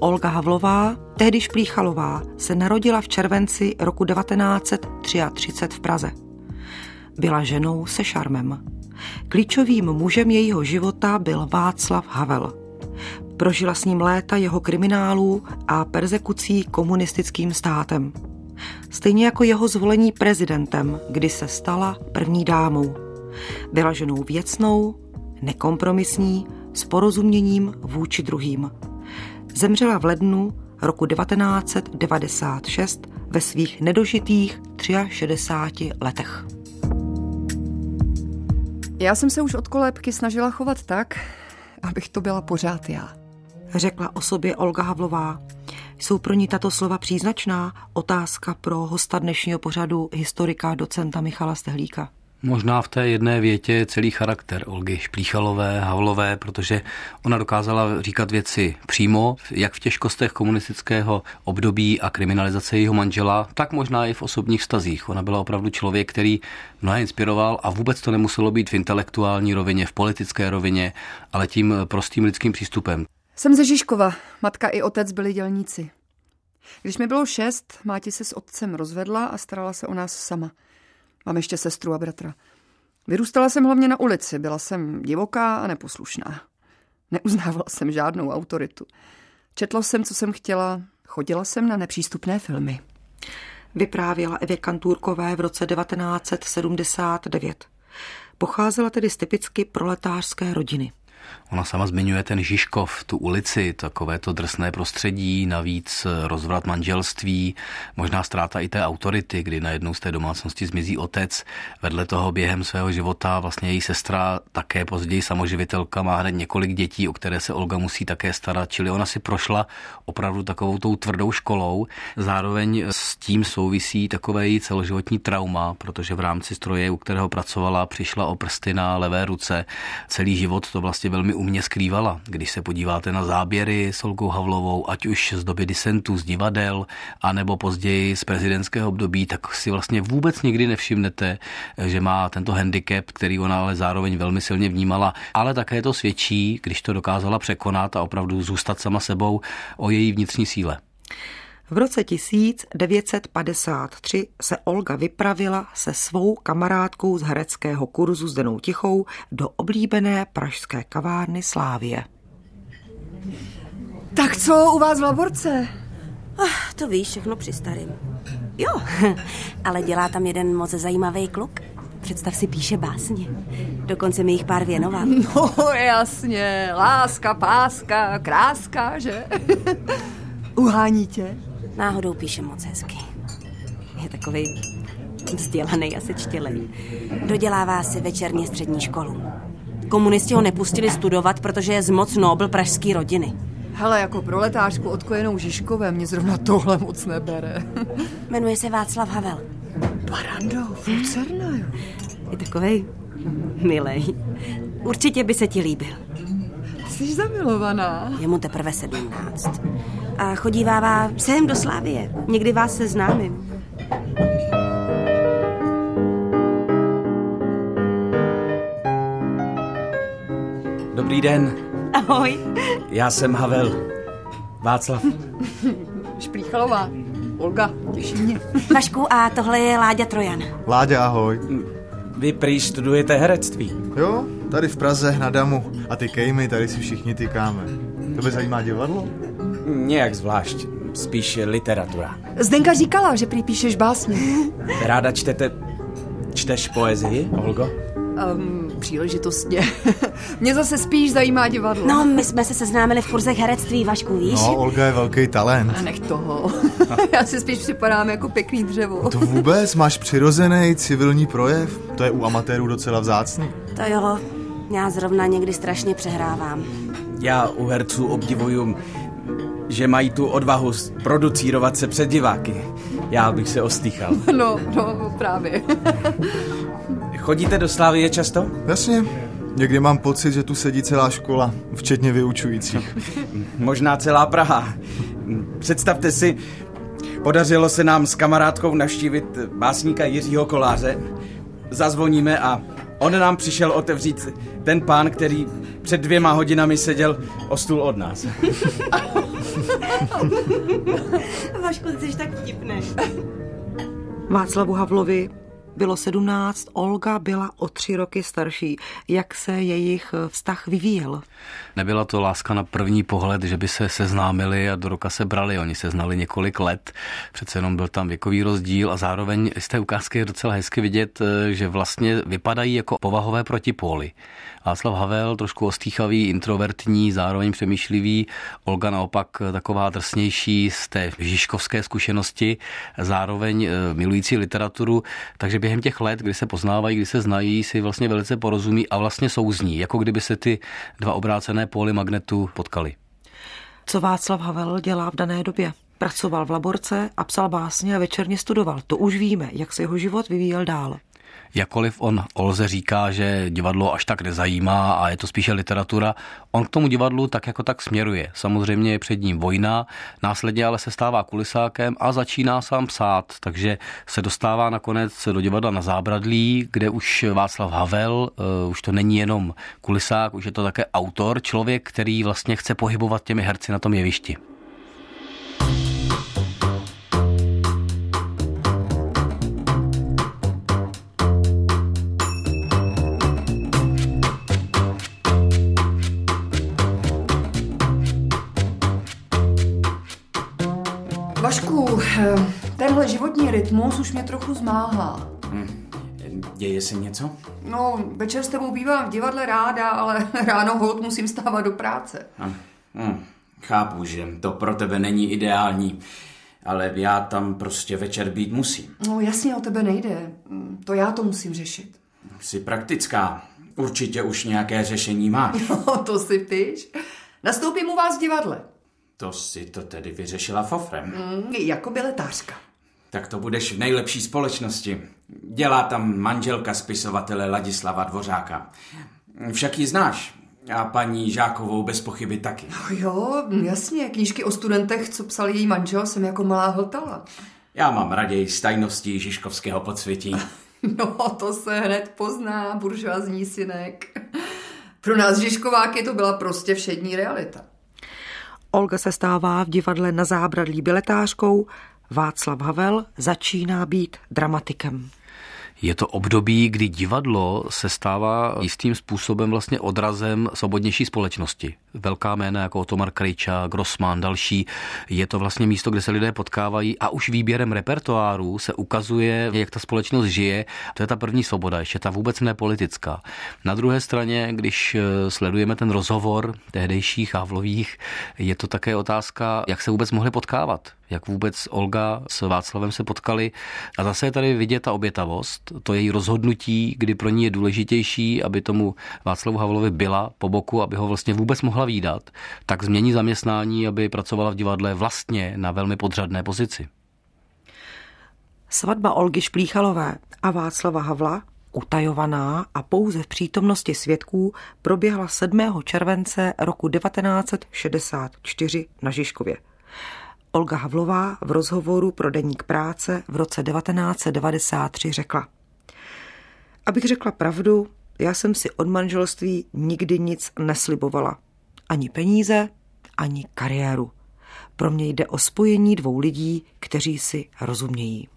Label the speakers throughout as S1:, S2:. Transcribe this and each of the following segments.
S1: Olga Havlová, tehdy Šplíchalová, se narodila v červenci roku 1933 v Praze. Byla ženou se šarmem. Klíčovým mužem jejího života byl Václav Havel. Prožila s ním léta jeho kriminálů a persekucí komunistickým státem. Stejně jako jeho zvolení prezidentem, kdy se stala první dámou. Byla ženou věcnou, nekompromisní, s porozuměním vůči druhým. Zemřela v lednu roku 1996 ve svých nedožitých 63 letech.
S2: Já jsem se už od kolébky snažila chovat tak, abych to byla pořád já.
S1: Řekla o sobě Olga Havlová. Jsou pro ní tato slova příznačná? Otázka pro hosta dnešního pořadu historika docenta Michala Stehlíka.
S3: Možná v té jedné větě je celý charakter Olgy Šplíchalové, Havlové, protože ona dokázala říkat věci přímo, jak v těžkostech komunistického období a kriminalizace jeho manžela, tak možná i v osobních vztazích. Ona byla opravdu člověk, který mnohé inspiroval a vůbec to nemuselo být v intelektuální rovině, v politické rovině, ale tím prostým lidským přístupem.
S2: Jsem ze Žižkova, matka i otec byli dělníci. Když mi bylo šest, máti se s otcem rozvedla a starala se o nás sama. Mám ještě sestru a bratra. Vyrůstala jsem hlavně na ulici, byla jsem divoká a neposlušná. Neuznávala jsem žádnou autoritu. Četla jsem, co jsem chtěla, chodila jsem na nepřístupné filmy.
S1: Vyprávěla Evě Kantůrkové v roce 1979. Pocházela tedy z typicky proletářské rodiny.
S3: Ona sama zmiňuje ten Žižkov, tu ulici, takové to drsné prostředí, navíc rozvrat manželství, možná ztráta i té autority, kdy najednou z té domácnosti zmizí otec. Vedle toho během svého života vlastně její sestra, také později samoživitelka, má hned několik dětí, o které se Olga musí také starat, čili ona si prošla opravdu takovou tou tvrdou školou. Zároveň s tím souvisí takové její celoživotní trauma, protože v rámci stroje, u kterého pracovala, přišla o prsty na levé ruce. Celý život to vlastně velmi umě skrývala. Když se podíváte na záběry s Olgou Havlovou, ať už z doby disentů, z divadel, anebo později z prezidentského období, tak si vlastně vůbec nikdy nevšimnete, že má tento handicap, který ona ale zároveň velmi silně vnímala. Ale také to svědčí, když to dokázala překonat a opravdu zůstat sama sebou o její vnitřní síle.
S1: V roce 1953 se Olga vypravila se svou kamarádkou z hereckého kurzu s Denou Tichou do oblíbené pražské kavárny Slávie.
S2: Tak co u vás v laborce?
S4: Oh, to víš, všechno při starým. Jo, ale dělá tam jeden moc zajímavý kluk. Představ si, píše básně. Dokonce mi jich pár věnoval.
S2: No jasně, láska, páska, kráska, že? Uhání tě?
S4: Náhodou píše moc hezky. Je takový vzdělaný a sečtělej. Dodělává si večerně střední školu. Komunisti ho nepustili studovat, protože je z moc nobl pražský rodiny.
S2: Hele, jako proletářku odkojenou Žižkové mě zrovna tohle moc nebere.
S4: Jmenuje se Václav Havel.
S2: Barandov, Lucerna, jo.
S4: Je takovej milej. Určitě by se ti líbil.
S2: Jsi zamilovaná.
S4: Je mu teprve sedmnáct. A chodívává sem do Slávie. Někdy vás seznámím.
S5: Dobrý den,
S4: Ahoj.
S5: já jsem Havel. Václav.
S2: Šplíchalová. Olga, těší mě.
S4: Vašku, a tohle je Láďa Trojan.
S6: Láďa, ahoj.
S5: Vy prý studujete herectví.
S6: Jo, tady v Praze na Damu. A ty kejmy, tady si všichni tykáme. To by zajímá divadlo?
S5: Nějak zvlášť, spíš literatura.
S2: Zdenka říkala, že prý píšeš básně.
S5: Ráda čtete... Čteš poezii, Olgo?
S2: Um, příležitostně. Mě zase spíš zajímá divadlo.
S4: No, my jsme se seznámili v kurzech herectví, Vašku, víš?
S6: No, Olga je velký talent.
S2: A nech toho. Já si spíš připadám jako pěkný dřevo.
S6: To vůbec máš přirozený civilní projev? To je u amatérů docela vzácný.
S4: To jo, já zrovna někdy strašně přehrávám.
S5: Já u herců obdivuju, že mají tu odvahu producírovat se před diváky. Já bych se ostýchal.
S2: No, no, právě.
S5: Chodíte do Slávie často?
S6: Jasně. Někdy mám pocit, že tu sedí celá škola, včetně vyučujících.
S5: Možná celá Praha. Představte si, podařilo se nám s kamarádkou navštívit básníka Jiřího Koláře. Zazvoníme a on nám přišel otevřít ten pán, který před dvěma hodinami seděl o stůl od nás.
S4: Vašku, jsi tak vtipný.
S1: Václavu Havlovi bylo 17, Olga byla o tři roky starší. Jak se jejich vztah vyvíjel?
S3: Nebyla to láska na první pohled, že by se seznámili a do roka se brali. Oni se znali několik let, přece jenom byl tam věkový rozdíl a zároveň z té ukázky je docela hezky vidět, že vlastně vypadají jako povahové protipóly. Václav Havel trošku ostýchavý, introvertní, zároveň přemýšlivý, Olga naopak taková drsnější z té žižkovské zkušenosti, zároveň milující literaturu, takže během těch let, kdy se poznávají, kdy se znají, si vlastně velice porozumí a vlastně souzní, jako kdyby se ty dva obrácené póly magnetu potkali.
S1: Co Václav Havel dělá v dané době? Pracoval v laborce a psal básně a večerně studoval. To už víme, jak se jeho život vyvíjel dál.
S3: Jakkoliv on Olze říká, že divadlo až tak nezajímá a je to spíše literatura, on k tomu divadlu tak jako tak směruje. Samozřejmě je před ním vojna, následně ale se stává kulisákem a začíná sám psát, takže se dostává nakonec do divadla na Zábradlí, kde už Václav Havel, uh, už to není jenom kulisák, už je to také autor, člověk, který vlastně chce pohybovat těmi herci na tom jevišti.
S2: Životní rytmus už mě trochu zmáhá.
S5: Hm. Děje se něco?
S2: No, večer s tebou bývám v divadle ráda, ale ráno hold musím stávat do práce.
S5: Hm. Hm. Chápu, že to pro tebe není ideální, ale já tam prostě večer být musím.
S2: No jasně, o tebe nejde. To já to musím řešit.
S5: Jsi praktická. Určitě už nějaké řešení máš.
S2: No, to si píš. Nastoupím u vás v divadle.
S5: To si to tedy vyřešila fofrem.
S2: Mm, jako biletářka.
S5: Tak to budeš v nejlepší společnosti. Dělá tam manželka spisovatele Ladislava Dvořáka. Však ji znáš. A paní Žákovou bez pochyby taky.
S2: No jo, jasně, knížky o studentech, co psal její manžel, jsem jako malá hltala.
S5: Já mám raději z tajností Žižkovského podsvětí.
S2: No, to se hned pozná, buržoazní synek. Pro nás Žižkováky to byla prostě všední realita.
S1: Olga se stává v divadle na zábradlí biletářkou, Václav Havel začíná být dramatikem.
S3: Je to období, kdy divadlo se stává jistým způsobem vlastně odrazem svobodnější společnosti. Velká jména jako Otomar Krejča, Grossman, další. Je to vlastně místo, kde se lidé potkávají a už výběrem repertoáru se ukazuje, jak ta společnost žije. To je ta první svoboda, ještě ta vůbec nepolitická. Na druhé straně, když eh, sledujeme ten rozhovor tehdejších Havlových, je to také otázka, jak se vůbec mohli potkávat jak vůbec Olga s Václavem se potkali. A zase je tady vidět ta obětavost, to její rozhodnutí, kdy pro ní je důležitější, aby tomu Václavu Havlovi byla po boku, aby ho vlastně vůbec mohla výdat, tak změní zaměstnání, aby pracovala v divadle vlastně na velmi podřadné pozici.
S1: Svatba Olgy Šplíchalové a Václava Havla utajovaná a pouze v přítomnosti svědků proběhla 7. července roku 1964 na Žižkově. Olga Havlová v rozhovoru pro Deník práce v roce 1993 řekla. Abych řekla pravdu, já jsem si od manželství nikdy nic neslibovala. Ani peníze, ani kariéru. Pro mě jde o spojení dvou lidí, kteří si rozumějí.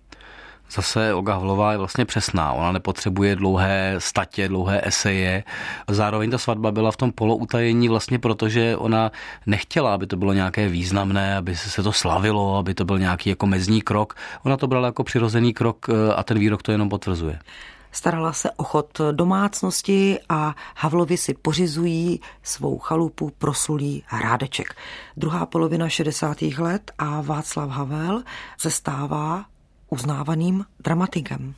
S3: Zase Olga Havlová je vlastně přesná. Ona nepotřebuje dlouhé statě, dlouhé eseje. Zároveň ta svatba byla v tom poloutajení vlastně proto, že ona nechtěla, aby to bylo nějaké významné, aby se to slavilo, aby to byl nějaký jako mezní krok. Ona to brala jako přirozený krok eh, a ten výrok to jenom potvrzuje.
S1: Starala se o chod domácnosti a Havlovi si pořizují svou chalupu proslulý hrádeček. Druhá polovina 60. let a Václav Havel se stává uznávaným dramatikem.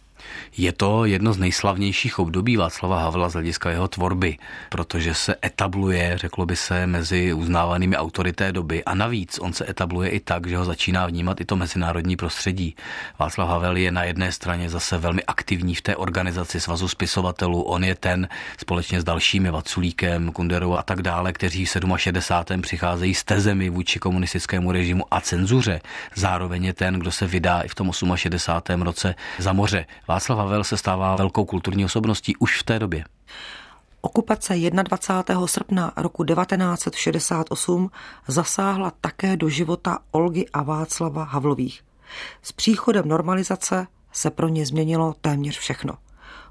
S3: Je to jedno z nejslavnějších období Václava Havla z hlediska jeho tvorby, protože se etabluje, řeklo by se, mezi uznávanými autory té doby a navíc on se etabluje i tak, že ho začíná vnímat i to mezinárodní prostředí. Václav Havel je na jedné straně zase velmi aktivní v té organizaci svazu spisovatelů, on je ten společně s dalšími Vaculíkem, Kunderou a tak dále, kteří v 67. přicházejí s tezemi vůči komunistickému režimu a cenzuře. Zároveň je ten, kdo se vydá i v tom 68. roce za moře Václav Havel se stává velkou kulturní osobností už v té době.
S1: Okupace 21. srpna roku 1968 zasáhla také do života Olgy a Václava Havlových. S příchodem normalizace se pro ně změnilo téměř všechno.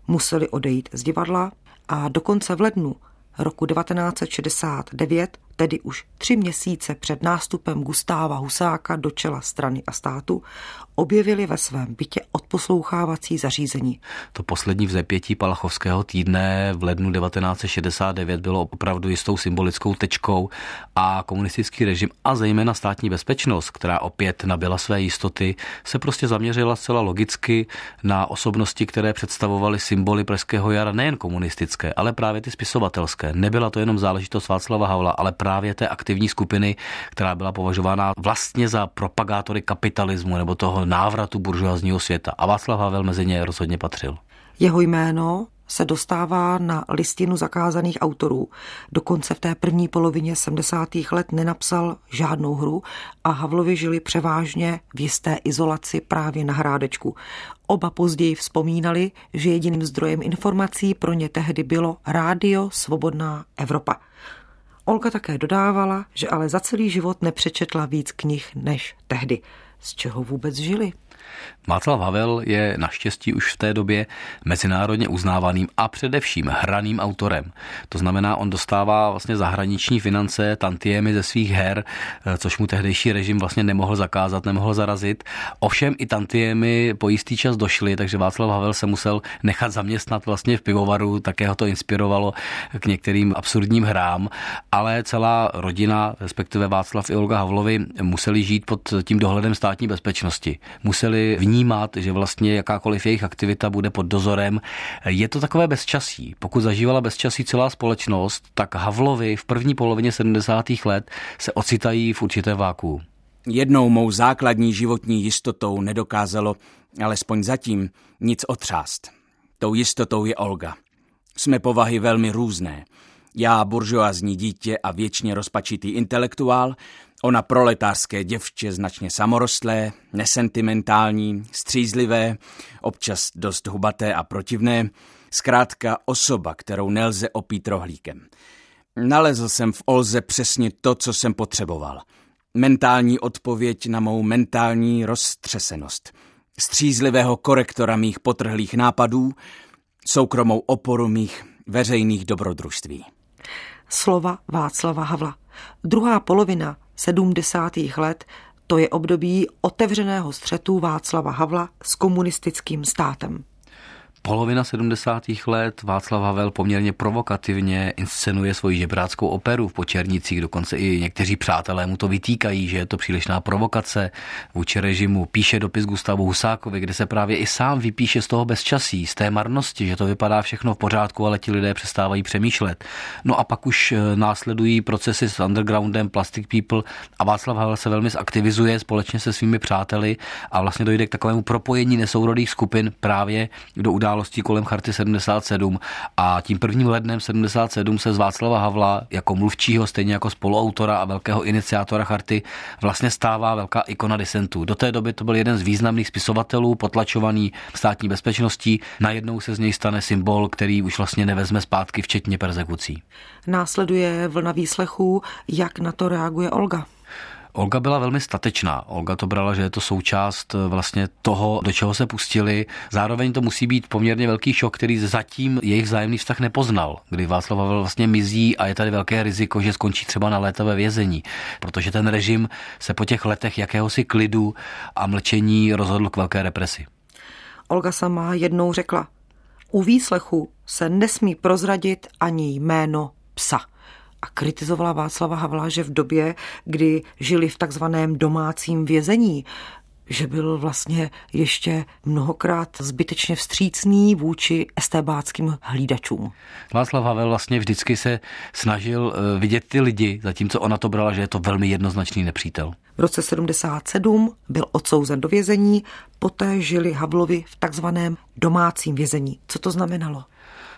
S1: Museli odejít z divadla a dokonce v lednu roku 1969 tedy už tři měsíce před nástupem Gustáva Husáka do čela strany a státu, objevili ve svém bytě odposlouchávací zařízení.
S3: To poslední vzepětí Palachovského týdne v lednu 1969 bylo opravdu jistou symbolickou tečkou a komunistický režim a zejména státní bezpečnost, která opět nabila své jistoty, se prostě zaměřila zcela logicky na osobnosti, které představovaly symboly Pražského jara nejen komunistické, ale právě ty spisovatelské. Nebyla to jenom záležitost Václava Havla, ale právě té aktivní skupiny, která byla považována vlastně za propagátory kapitalismu nebo toho návratu buržoazního světa. A Václav Havel mezi ně rozhodně patřil.
S1: Jeho jméno se dostává na listinu zakázaných autorů. Dokonce v té první polovině 70. let nenapsal žádnou hru a Havlovi žili převážně v jisté izolaci právě na Hrádečku. Oba později vzpomínali, že jediným zdrojem informací pro ně tehdy bylo Rádio Svobodná Evropa. Olga také dodávala, že ale za celý život nepřečetla víc knih než tehdy. Z čeho vůbec žili?
S3: Václav Havel je naštěstí už v té době mezinárodně uznávaným a především hraným autorem. To znamená, on dostává vlastně zahraniční finance, tantiemy ze svých her, eh, což mu tehdejší režim vlastně nemohl zakázat, nemohl zarazit. Ovšem i tantiemy po jistý čas došly, takže Václav Havel se musel nechat zaměstnat vlastně v pivovaru, také ho to inspirovalo k některým absurdním hrám, ale celá rodina, respektive Václav i Olga Havlovi, museli žít pod tím dohledem státní bezpečnosti. Museli vnímat že vlastně jakákoliv jejich aktivita bude pod dozorem. Je to takové bezčasí. Pokud zažívala bezčasí celá společnost, tak Havlovi v první polovině 70. let se ocitají v určité váku.
S5: Jednou mou základní životní jistotou nedokázalo, alespoň zatím, nic otřást. Tou jistotou je Olga. Jsme povahy velmi různé. Já buržoazní dítě a věčně rozpačitý intelektuál, Ona proletářské děvče značně samorostlé, nesentimentální, střízlivé, občas dost hubaté a protivné, zkrátka osoba, kterou nelze opít rohlíkem. Nalezl jsem v Olze přesně to, co jsem potřeboval. Mentální odpověď na mou mentální roztřesenost. Střízlivého korektora mých potrhlých nápadů, soukromou oporu mých veřejných dobrodružství.
S1: Slova Václava Havla. Druhá polovina 70. let to je období otevřeného střetu Václava Havla s komunistickým státem
S3: polovina 70. let Václav Havel poměrně provokativně inscenuje svoji žebráckou operu v Počernicích, dokonce i někteří přátelé mu to vytýkají, že je to přílišná provokace vůči režimu. Píše dopis Gustavu Husákovi, kde se právě i sám vypíše z toho bezčasí, z té marnosti, že to vypadá všechno v pořádku, ale ti lidé přestávají přemýšlet. No a pak už eh, následují procesy s undergroundem Plastic People a Václav Havel se velmi zaktivizuje společně se svými přáteli a vlastně dojde k takovému propojení nesourodých skupin právě do událostí událostí kolem Charty 77 a tím prvním lednem 77 se z Václava Havla jako mluvčího, stejně jako spoluautora a velkého iniciátora Charty vlastně stává velká ikona disentů. Do té doby to byl jeden z významných spisovatelů, potlačovaný státní bezpečností. Najednou se z něj stane symbol, který už vlastně nevezme zpátky, včetně persekucí.
S1: Následuje vlna výslechů, jak na to reaguje Olga.
S3: Olga byla velmi statečná. Olga to brala, že je to součást eh, vlastně toho, do čeho se pustili. Zároveň to musí být poměrně velký šok, který zatím jejich vzájemný vztah nepoznal, kdy Václav Havel vlastně mizí a je tady velké riziko, že skončí třeba na léta ve vězení, protože ten režim se po těch letech jakéhosi klidu a mlčení rozhodl k velké represi.
S1: Olga sama jednou řekla, u výslechu se nesmí prozradit ani jméno psa a kritizovala Václava Havla, že v době, kdy žili v takzvaném domácím vězení, že byl vlastně ještě mnohokrát zbytečně vstřícný vůči estébáckým hlídačům.
S3: Václav Havel vlastně vždycky se snažil eh, vidět ty lidi, zatímco ona to brala, že je to velmi jednoznačný nepřítel.
S1: V roce 77 byl odsouzen do vězení, poté žili Havlovi v takzvaném domácím vězení. Co to znamenalo?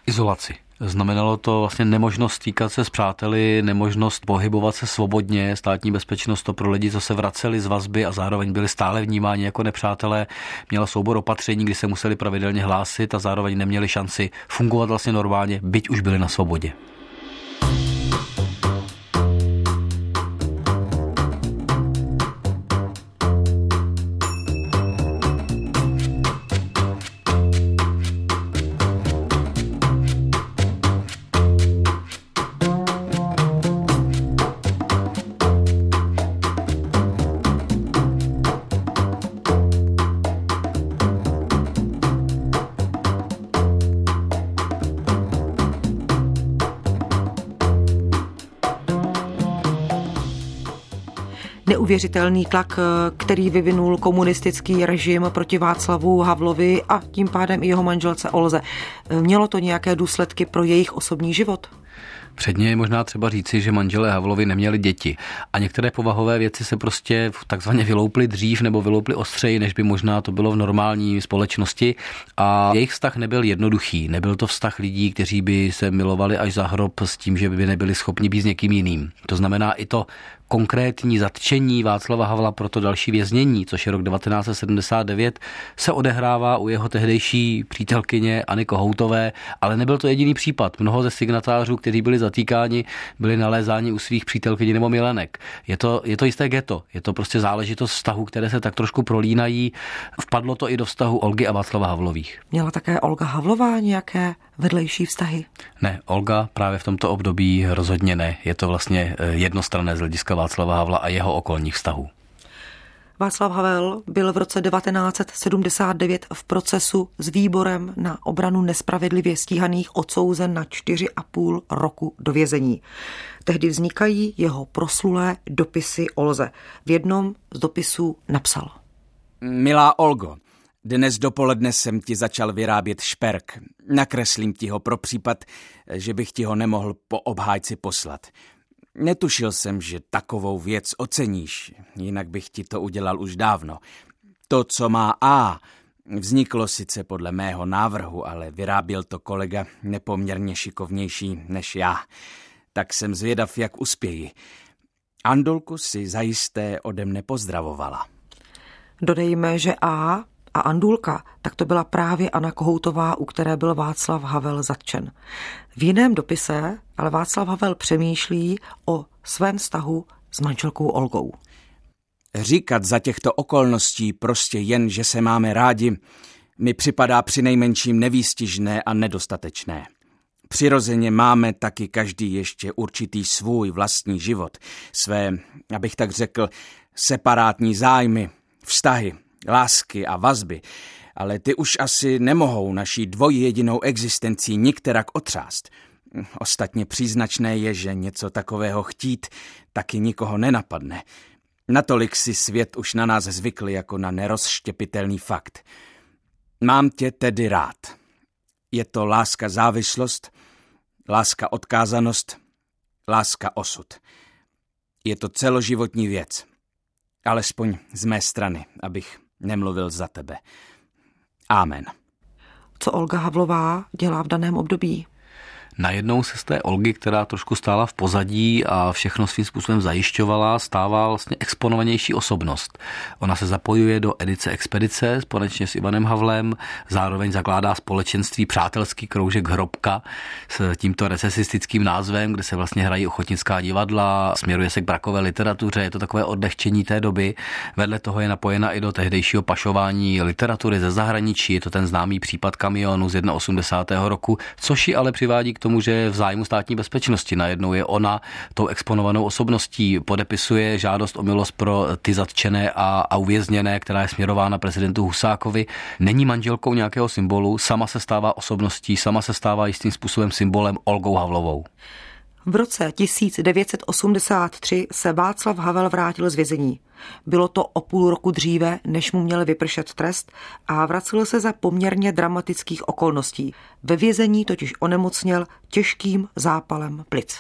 S3: Izolaci. Znamenalo to vlastně nemožnost stýkat se s přáteli, nemožnost pohybovat se svobodně, státní bezpečnost to pro lidi, co se vraceli z vazby a zároveň byli stále vnímáni jako nepřátelé, měla soubor opatření, kdy se museli pravidelně hlásit a zároveň neměli šanci fungovat vlastně normálně, byť už byli na svobodě.
S1: Neuvěřitelný tlak, který vyvinul komunistický režim proti Václavu Havlovi a tím pádem i jeho manželce Olze. Mělo to nějaké důsledky pro jejich osobní život?
S3: Předně je možná třeba říci, že manželé Havlovi neměli děti a některé povahové věci se prostě takzvaně vylouply dřív nebo vylouply ostřeji, než by možná to bylo v normální společnosti a jejich vztah nebyl jednoduchý. Nebyl to vztah lidí, kteří by se milovali až za hrob s tím, že by nebyli schopni být s někým jiným. To znamená i to konkrétní zatčení Václava Havla pro to další věznění, což je rok 1979, se odehrává u jeho tehdejší přítelkyně Anny Kohoutové, ale nebyl to jediný případ. Mnoho ze signatářů, kteří byli zatýkáni, byli nalézáni u svých přítelkyní nebo milenek. Je to, je to jisté geto, je to prostě záležitost vztahu, které se tak trošku prolínají. Vpadlo to i do vztahu Olgy a Václava Havlových.
S1: Měla také Olga Havlová nějaké vedlejší vztahy?
S3: Ne, Olga právě v tomto období rozhodně ne. Je to vlastně eh, jednostranné z hlediska Václava Havla a jeho okolních vztahů.
S1: Václav Havel byl v roce 1979 v procesu s výborem na obranu nespravedlivě stíhaných odsouzen na 4,5 roku do vězení. Tehdy vznikají jeho proslulé dopisy Olze. V jednom z dopisů napsal.
S5: Milá Olgo, dnes dopoledne jsem ti začal vyrábět šperk. Nakreslím ti ho pro případ, že bych ti ho nemohl po obhájci poslat. Netušil jsem, že takovou věc oceníš, jinak bych ti to udělal už dávno. To, co má A, vzniklo sice podle mého návrhu, ale vyráběl to kolega nepoměrně šikovnější než já. Tak jsem zvědav, jak uspěji. Andolku si zajisté ode mne pozdravovala.
S1: Dodejme, že A a Andulka, tak to byla právě Anna Kohoutová, u které byl Václav Havel zatčen. V jiném dopise ale Václav Havel přemýšlí o svém vztahu s manželkou Olgou.
S5: Říkat za těchto okolností prostě jen, že se máme rádi, mi připadá při nejmenším nevýstižné a nedostatečné. Přirozeně máme taky každý ještě určitý svůj vlastní život, své, abych tak řekl, separátní zájmy, vztahy, lásky a vazby, ale ty už asi nemohou naší dvojjedinou existencí nikterak otřást. Ostatně příznačné je, že něco takového chtít taky nikoho nenapadne. Natolik si svět už na nás zvykl jako na nerozštěpitelný fakt. Mám tě tedy rád. Je to láska závislost, láska odkázanost, láska osud. Je to celoživotní věc. Alespoň z mé strany, abych nemluvil za tebe. Amen.
S1: Co Olga Havlová dělá v daném období?
S3: Najednou se z té Olgy, která trošku stála v pozadí a všechno svým způsobem zajišťovala, stává vlastně exponovanější osobnost. Ona se zapojuje do edice Expedice společně s Ivanem Havlem, zároveň zakládá společenství Přátelský kroužek Hrobka s tímto recesistickým názvem, kde se vlastně hrají ochotnická divadla, směruje se k brakové literatuře, je to takové odlehčení té doby. Vedle toho je napojena i do tehdejšího pašování literatury ze zahraničí, je to ten známý případ kamionu z 81. roku, což ji ale přivádí k tomu, že v zájmu státní bezpečnosti najednou je ona tou exponovanou osobností, podepisuje žádost o milost pro ty zatčené a, a uvězněné, která je směrována prezidentu Husákovi. Není manželkou nějakého symbolu, sama se stává osobností, sama se stává jistým způsobem symbolem Olgou Havlovou.
S1: V roce 1983 se Václav Havel vrátil z vězení. Bylo to o půl roku dříve, než mu měl vypršet trest a vracel se za poměrně dramatických okolností. Ve vězení totiž onemocněl těžkým zápalem plic.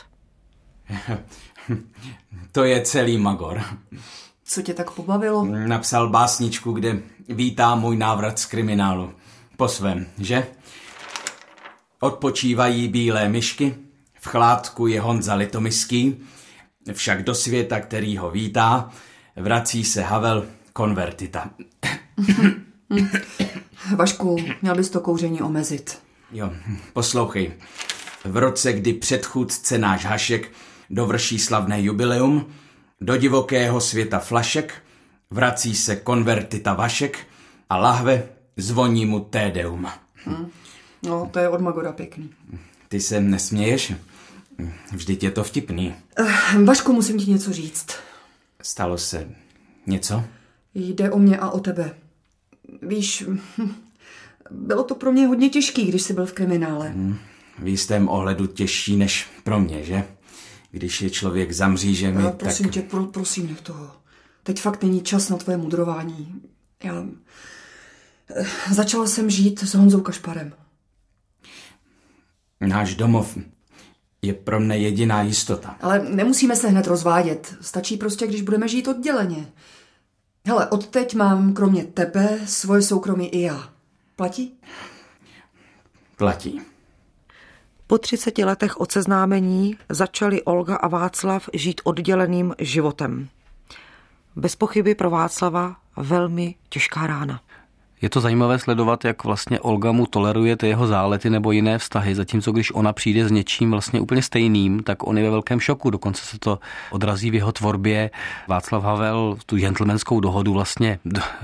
S5: to je celý Magor.
S2: Co tě tak pobavilo?
S5: Napsal básničku, kde vítá můj návrat z kriminálu. Po svém, že? Odpočívají bílé myšky, v chládku je Honza Litomyský, však do světa, který ho vítá, vrací se Havel konvertita.
S2: Vašku, měl bys to kouření omezit.
S5: Jo, poslouchej. V roce, kdy předchůdce náš Hašek dovrší slavné jubileum, do divokého světa flašek vrací se konvertita Vašek a lahve zvoní mu tédeum.
S2: Hm. No, to je od Magora pěkný.
S5: Ty se nesměješ? Vždyť je to vtipný.
S2: Uh, Vašku, musím ti něco říct.
S5: Stalo se něco?
S2: Jde o mě a o tebe. Víš, bylo to pro mě hodně těžký, když jsi byl v kriminále. Hmm,
S5: v jistém ohledu těžší než pro mě, že? Když je člověk zamřížený,
S2: tak... Prosím tě,
S5: pro,
S2: prosím, nech toho. Teď fakt není čas na tvoje mudrování. Já... Eh, začala jsem žít s Honzou Kašparem.
S5: Náš domov je pro mne jediná jistota.
S2: Ale nemusíme se hned rozvádět. Stačí prostě, když budeme žít odděleně. Hele, odteď mám kromě tebe svoje soukromí i já. Platí?
S5: Platí.
S1: Po 30 letech od seznámení začali Olga a Václav žít odděleným životem. Bez pochyby pro Václava velmi těžká rána.
S3: Je to zajímavé sledovat, jak vlastně Olga mu toleruje ty jeho zálety nebo jiné vztahy, zatímco když ona přijde s něčím vlastně úplně stejným, tak on je ve velkém šoku. Dokonce se to odrazí v jeho tvorbě. Václav Havel tu gentlemanskou dohodu vlastně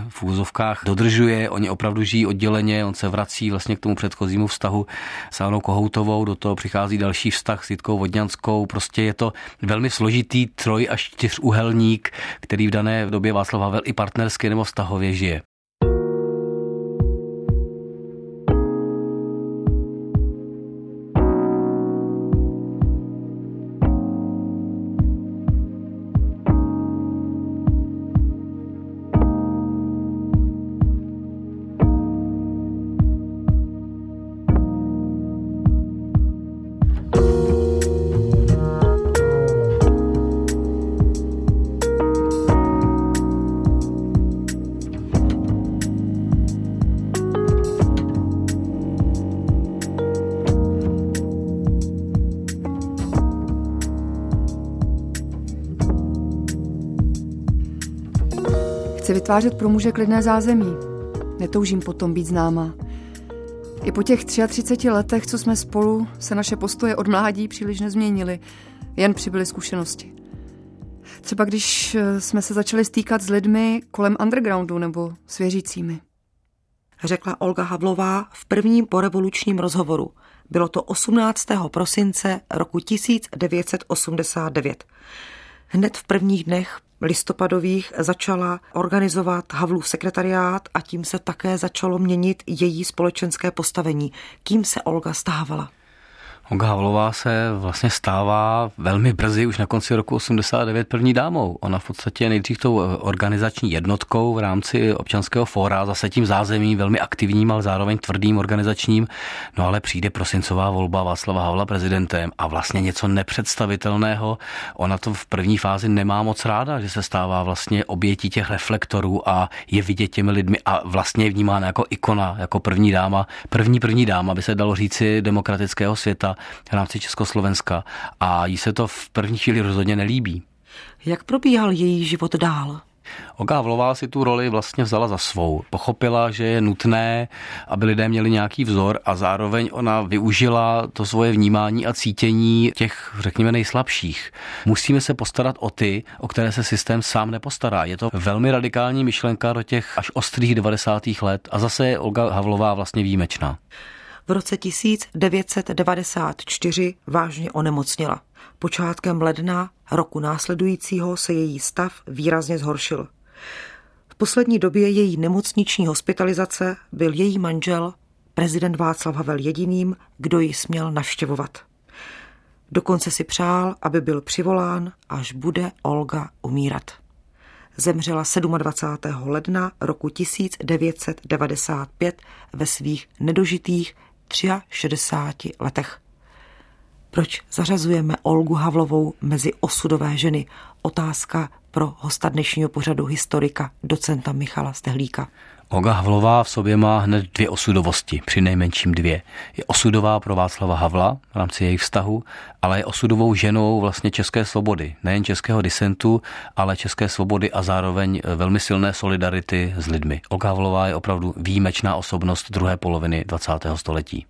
S3: v úzovkách dodržuje, oni opravdu žijí odděleně, on se vrací vlastně k tomu předchozímu vztahu s Anou Kohoutovou, do toho přichází další vztah s Jitkou Vodňanskou. Prostě je to velmi složitý troj až čtyřuhelník, který v dané době Václav Havel i partnersky nebo vztahově žije.
S2: Chci vytvářet pro muže klidné zázemí. Netoužím potom být známa. I po těch 33 letech, co jsme spolu, se naše postoje od mládí příliš nezměnily, jen přibyly zkušenosti. Třeba když eh, jsme se začali stýkat s lidmi kolem undergroundu nebo s věřícími.
S1: Řekla Olga Havlová v prvním porevolučním rozhovoru. Bylo to 18. prosince roku 1989. Hned v prvních dnech listopadových začala organizovat Havlův sekretariát a tím se také začalo měnit její společenské postavení. Kým se Olga stávala?
S3: Olga Havlová se vlastně stává velmi brzy, už na konci roku 89 první dámou. Ona v podstatě nejdřív tou organizační jednotkou v rámci občanského fóra, zase tím zázemím velmi aktivním, ale zároveň tvrdým organizačním. No ale přijde prosincová volba Václava Havla prezidentem a vlastně něco nepředstavitelného. Ona to v první fázi nemá moc ráda, že se stává vlastně obětí těch reflektorů a je vidět těmi lidmi a vlastně je vnímána jako ikona, jako první dáma, první první dáma, by se dalo říci demokratického světa v rámci Československa a jí se to v první chvíli rozhodně nelíbí.
S1: Jak probíhal její život dál?
S3: Olga Havlová si tu roli vlastně vzala za svou. Pochopila, že je nutné, aby lidé měli nějaký vzor a zároveň ona využila to svoje vnímání a cítění těch, řekněme, nejslabších. Musíme se postarat o ty, o které se systém sám nepostará. Je to velmi radikální myšlenka do těch až ostrých 90. let a zase je Olga Havlová vlastně výjimečná
S1: v roce 1994 vážně onemocněla. Počátkem ledna roku následujícího se její stav výrazně zhoršil. V poslední době její nemocniční hospitalizace byl její manžel, prezident Václav Havel jediným, kdo ji směl navštěvovat. Dokonce si přál, aby byl přivolán, až bude Olga umírat. Zemřela 27. ledna roku 1995 ve svých nedožitých 63 letech. Proč zařazujeme Olgu Havlovou mezi osudové ženy? Otázka pro hosta dnešního pořadu historika docenta Michala Stehlíka.
S3: Olga Havlová v sobě má hned dvě osudovosti, při nejmenším dvě. Je osudová pro Václava Havla v rámci jejich vztahu, ale je osudovou ženou vlastně české svobody. Nejen českého disentu, ale české svobody a zároveň velmi silné solidarity s lidmi. Olga Havlová je opravdu výjimečná osobnost druhé poloviny 20. století.